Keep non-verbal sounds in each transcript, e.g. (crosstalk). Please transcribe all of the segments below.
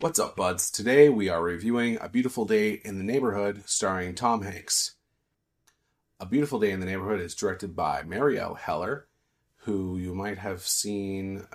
What's up, buds? Today we are reviewing A Beautiful Day in the Neighborhood starring Tom Hanks. A Beautiful Day in the Neighborhood is directed by Marielle Heller, who you might have seen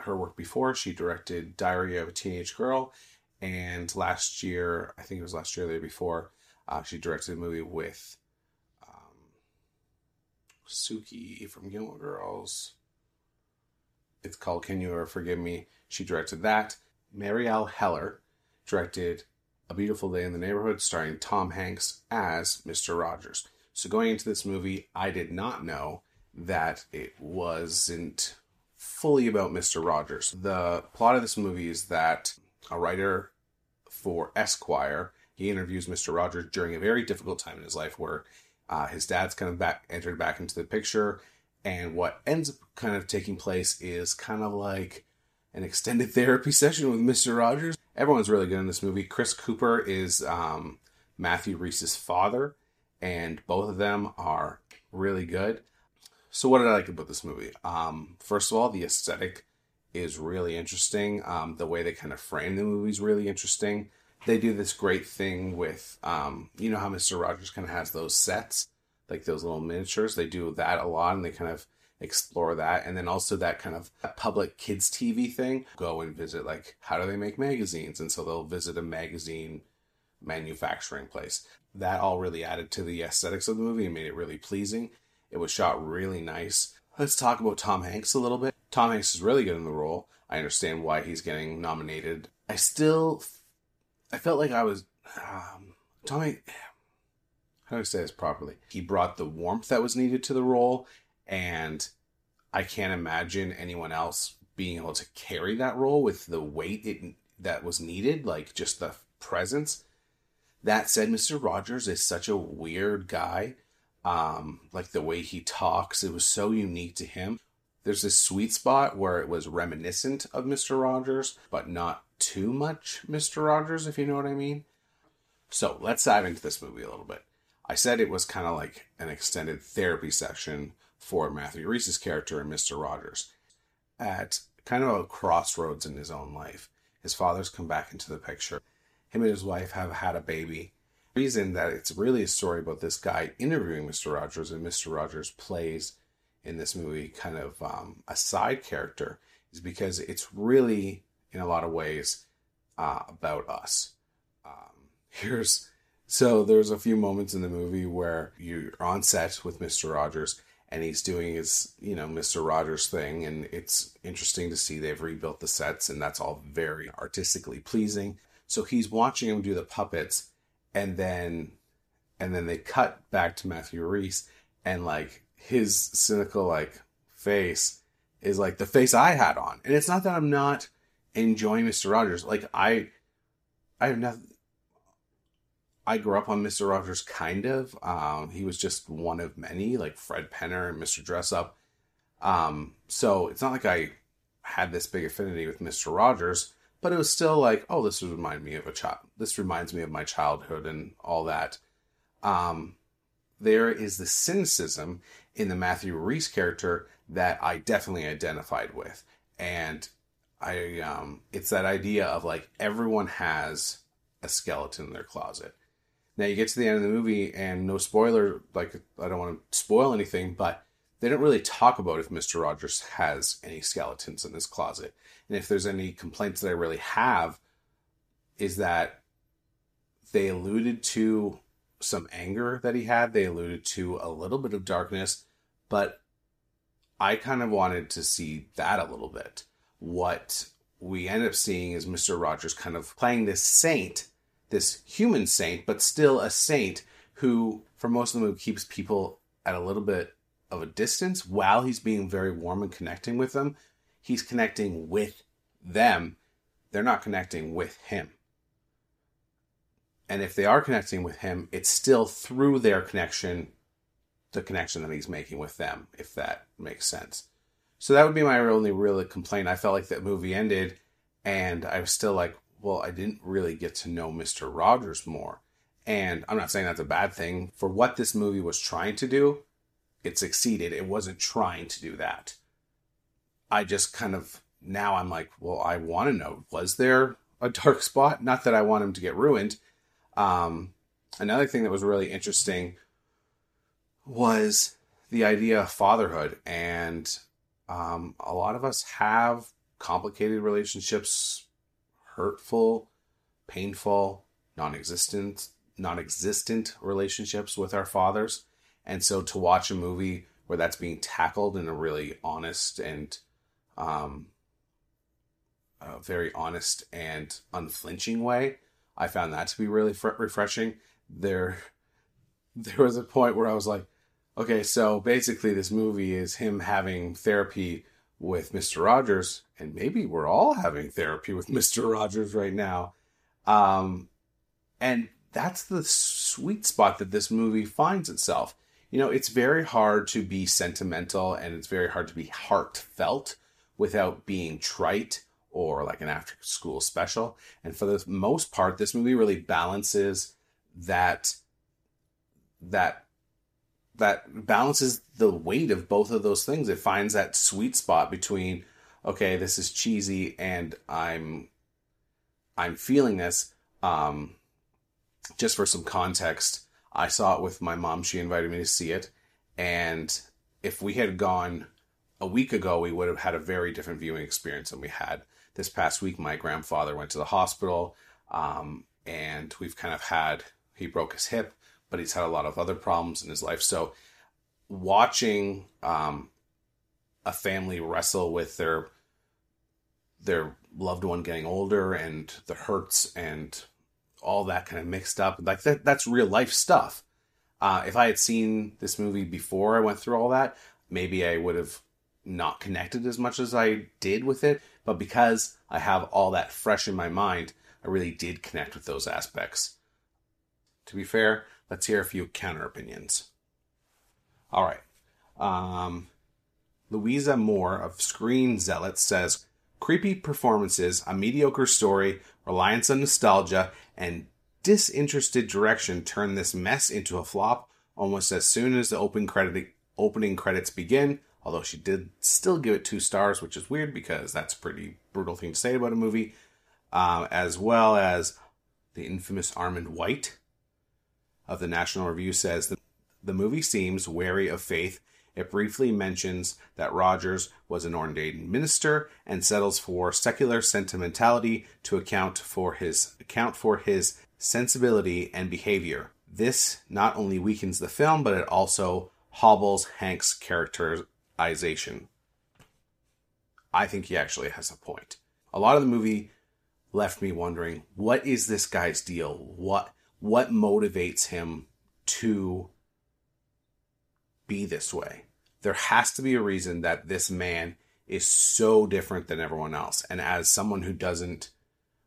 her work before. She directed Diary of a Teenage Girl, and last year, I think it was last year or the year before, uh, she directed a movie with um, Sookie from Gilmore Girls. It's called Can You Ever Forgive Me? She directed that. Marielle Heller directed A Beautiful Day in the Neighborhood, starring Tom Hanks as Mr. Rogers. So, going into this movie, I did not know that it wasn't fully about Mr. Rogers. The plot of this movie is that a writer for Esquire he interviews Mr. Rogers during a very difficult time in his life where uh, his dad's kind of back entered back into the picture, and what ends up kind of taking place is kind of like an extended therapy session with Mr. Rogers. Everyone's really good in this movie. Chris Cooper is um, Matthew Rhys's father, and both of them are really good. So, what did I like about this movie? Um, first of all, the aesthetic is really interesting. Um, the way they kind of frame the movie is really interesting. They do this great thing with, um, you know, how Mr. Rogers kind of has those sets, like those little miniatures. They do that a lot, and they kind of explore that. And then also that kind of public kids tv thing go and visit like how do they make magazines? And so they'll visit a magazine manufacturing place. That all really added to the aesthetics of the movie and made it really pleasing. It was shot really nice. Let's talk about tom hanks a little bit. Tom hanks is really good in the role. I understand why he's getting nominated. I still i felt like i was um, how do i say this properly? He brought the warmth that was needed to the role and I can't imagine anyone else being able to carry that role with the weight it that was needed, like just the presence. That said, Mr. Rogers is such a weird guy. Um, like the way he talks, it was so unique to him. There's this sweet spot where it was reminiscent of Mr. Rogers, but not too much Mr. Rogers, if you know what I mean. So let's dive into this movie a little bit. I said it was kind of like an extended therapy session for Matthew Rhys's character and Mr. Rogers. At kind of a crossroads in his own life, his father's come back into the picture. Him and his wife have had a baby. The reason that it's really a story about this guy interviewing Mr. Rogers and Mr. Rogers plays in this movie kind of um, a side character is because it's really, in a lot of ways, uh, about us. Um, (laughs) here's so there's a few moments in the movie where you're on set with Mr. Rogers and he's doing his you know Mr. Rogers thing and it's interesting to see they've rebuilt the sets and that's all very artistically pleasing. So he's watching him do the puppets and then and then they cut back to Matthew Rhys, and like his cynical like face is like the face I had on. And it's not that I'm not enjoying Mr. Rogers. Like I I have nothing I grew up on Mr. Rogers, kind of. Um, he was just one of many, like Fred Penner and Mr. Dressup. Um, so it's not like I had this big affinity with Mr. Rogers, but it was still like, oh, this would remind me of a child. This reminds me of my childhood and all that. Um, there is the cynicism in the Matthew Rhys character that I definitely identified with, and I um, it's that idea of like everyone has a skeleton in their closet now you get to the end of the movie, and no spoiler, like I don't want to spoil anything, but they don't really talk about if Mr. Rogers has any skeletons in his closet. And if there's any complaints that I really have, is that they alluded to some anger that he had, they alluded to a little bit of darkness, but I kind of wanted to see that a little bit. What we end up seeing is Mr. Rogers kind of playing this saint this human saint, but still a saint who, for most of the movie, keeps people at a little bit of a distance while he's being very warm and connecting with them. He's connecting with them. They're not connecting with him. And if they are connecting with him, it's still through their connection, the connection that he's making with them, if that makes sense. So that would be my only real complaint. I felt like that movie ended and I was still like, well, I didn't really get to know Mr. Rogers more. And I'm not saying that's a bad thing. For what this movie was trying to do, it succeeded. It wasn't trying to do that. I just kind of, now I'm like, well, I want to know was there a dark (laughs) spot. Not that I want him to get ruined. Um, another thing that was really interesting was the idea of fatherhood. And um, a lot of us have complicated relationships, hurtful, painful, non existent, non existent relationships with our fathers. And so to watch a movie where that's being tackled in a really honest and um, a very honest and unflinching way, I found that to be really fr- refreshing. There, (laughs) there was a point where I was like, okay, so basically this movie is him having therapy with Mr. Rogers, and maybe we're all having therapy with (laughs) Mr. Rogers right now. Um, and that's the sweet spot that this movie finds itself. You know, it's very hard to be sentimental and it's very hard to be heartfelt without being trite or like an after school special. And for the most part, this movie really balances that that that balances the weight of both of those things. It finds that sweet spot between okay, this is cheesy and I'm I'm feeling this. Um just for some context, I saw it with my mom. She invited me to see it. And if we had gone a week ago, we would have had a very different viewing experience than we had this past week, my grandfather went to the hospital, um, and we've kind of had he broke his hip, but he's had a lot of other problems in his life. So, watching um, a family wrestle with their their loved one getting older and the hurts and all that kind of mixed up, like that, that's real life stuff. Uh, if I had seen this movie before I went through all that, maybe I would have not connected as much as I did with it. But because I have all that fresh in my mind, I really did connect with those aspects. To be fair, let's hear a few counter opinions. All right. Um, Louisa Moore of Screen Zealots says creepy performances, a mediocre story, reliance on nostalgia, and disinterested direction turn this mess into a flop almost as soon as the open credit opening credits begin although she did still give it two stars, which is weird because that's a pretty brutal thing to say about a movie, um, as well as the infamous Armond White of the National Review says that the movie seems wary of faith. It briefly mentions that Rogers was an ordained minister and settles for secular sentimentality to account for his account for his sensibility and behavior. This not only weakens the film, but it also hobbles Hank's characterization. I think he actually has a point. A lot of the movie left me wondering, what is this guy's deal? What what motivates him to be this way? There has to be a reason that this man is so different than everyone else. And as someone who doesn't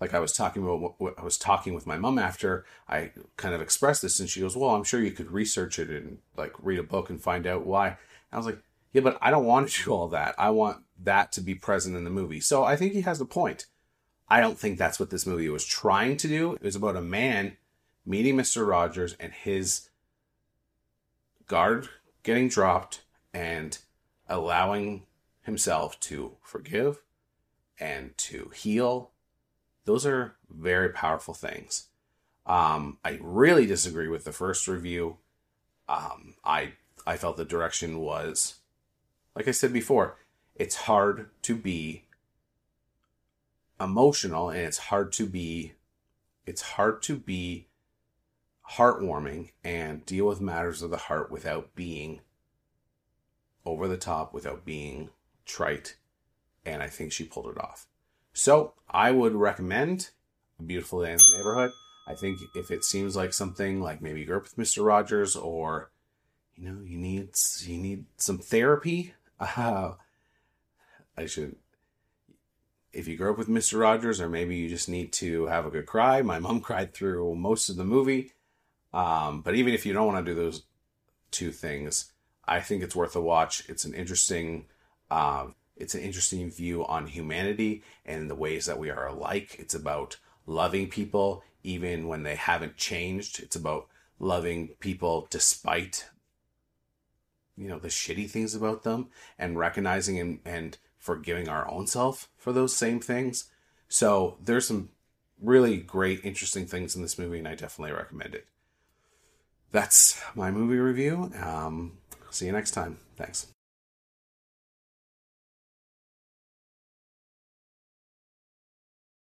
like I was talking about I was talking with my mom after I kind of expressed this and she goes, "Well, I'm sure you could research it and like read a book and find out why." And I was like, yeah, but I don't want to do all that. I want that to be present in the movie. So I think he has a point. I don't think that's what this movie was trying to do. It was about a man meeting Mr. Rogers and his guard getting dropped and allowing himself to forgive and to heal. Those are very powerful things. Um, I really disagree with the first review. Um, I I felt the direction was like I said before, it's hard to be emotional and it's hard to be it's hard to be heartwarming and deal with matters of the heart without being over the top, without being trite. And I think she pulled it off. So I would recommend A Beautiful Day in the Neighborhood. I think if it seems like something like maybe Girl with Mr. Rogers or you know, you need you need some therapy uh, (laughs) I should. If you grew up with Mr. Rogers, or maybe you just need to have a good cry. My mom (laughs) cried through most of the movie. Um, but even if you don't want to do those two things, I think it's worth a watch. It's an interesting, um, it's an interesting view on humanity and the ways that we are alike. It's about loving people even when they haven't changed. It's about loving people despite you know the shitty things about them and recognizing and, and forgiving our own self for those same things so there's some really great, interesting things in this movie, and I definitely recommend it. That's my movie review. Um, see you next time. Thanks.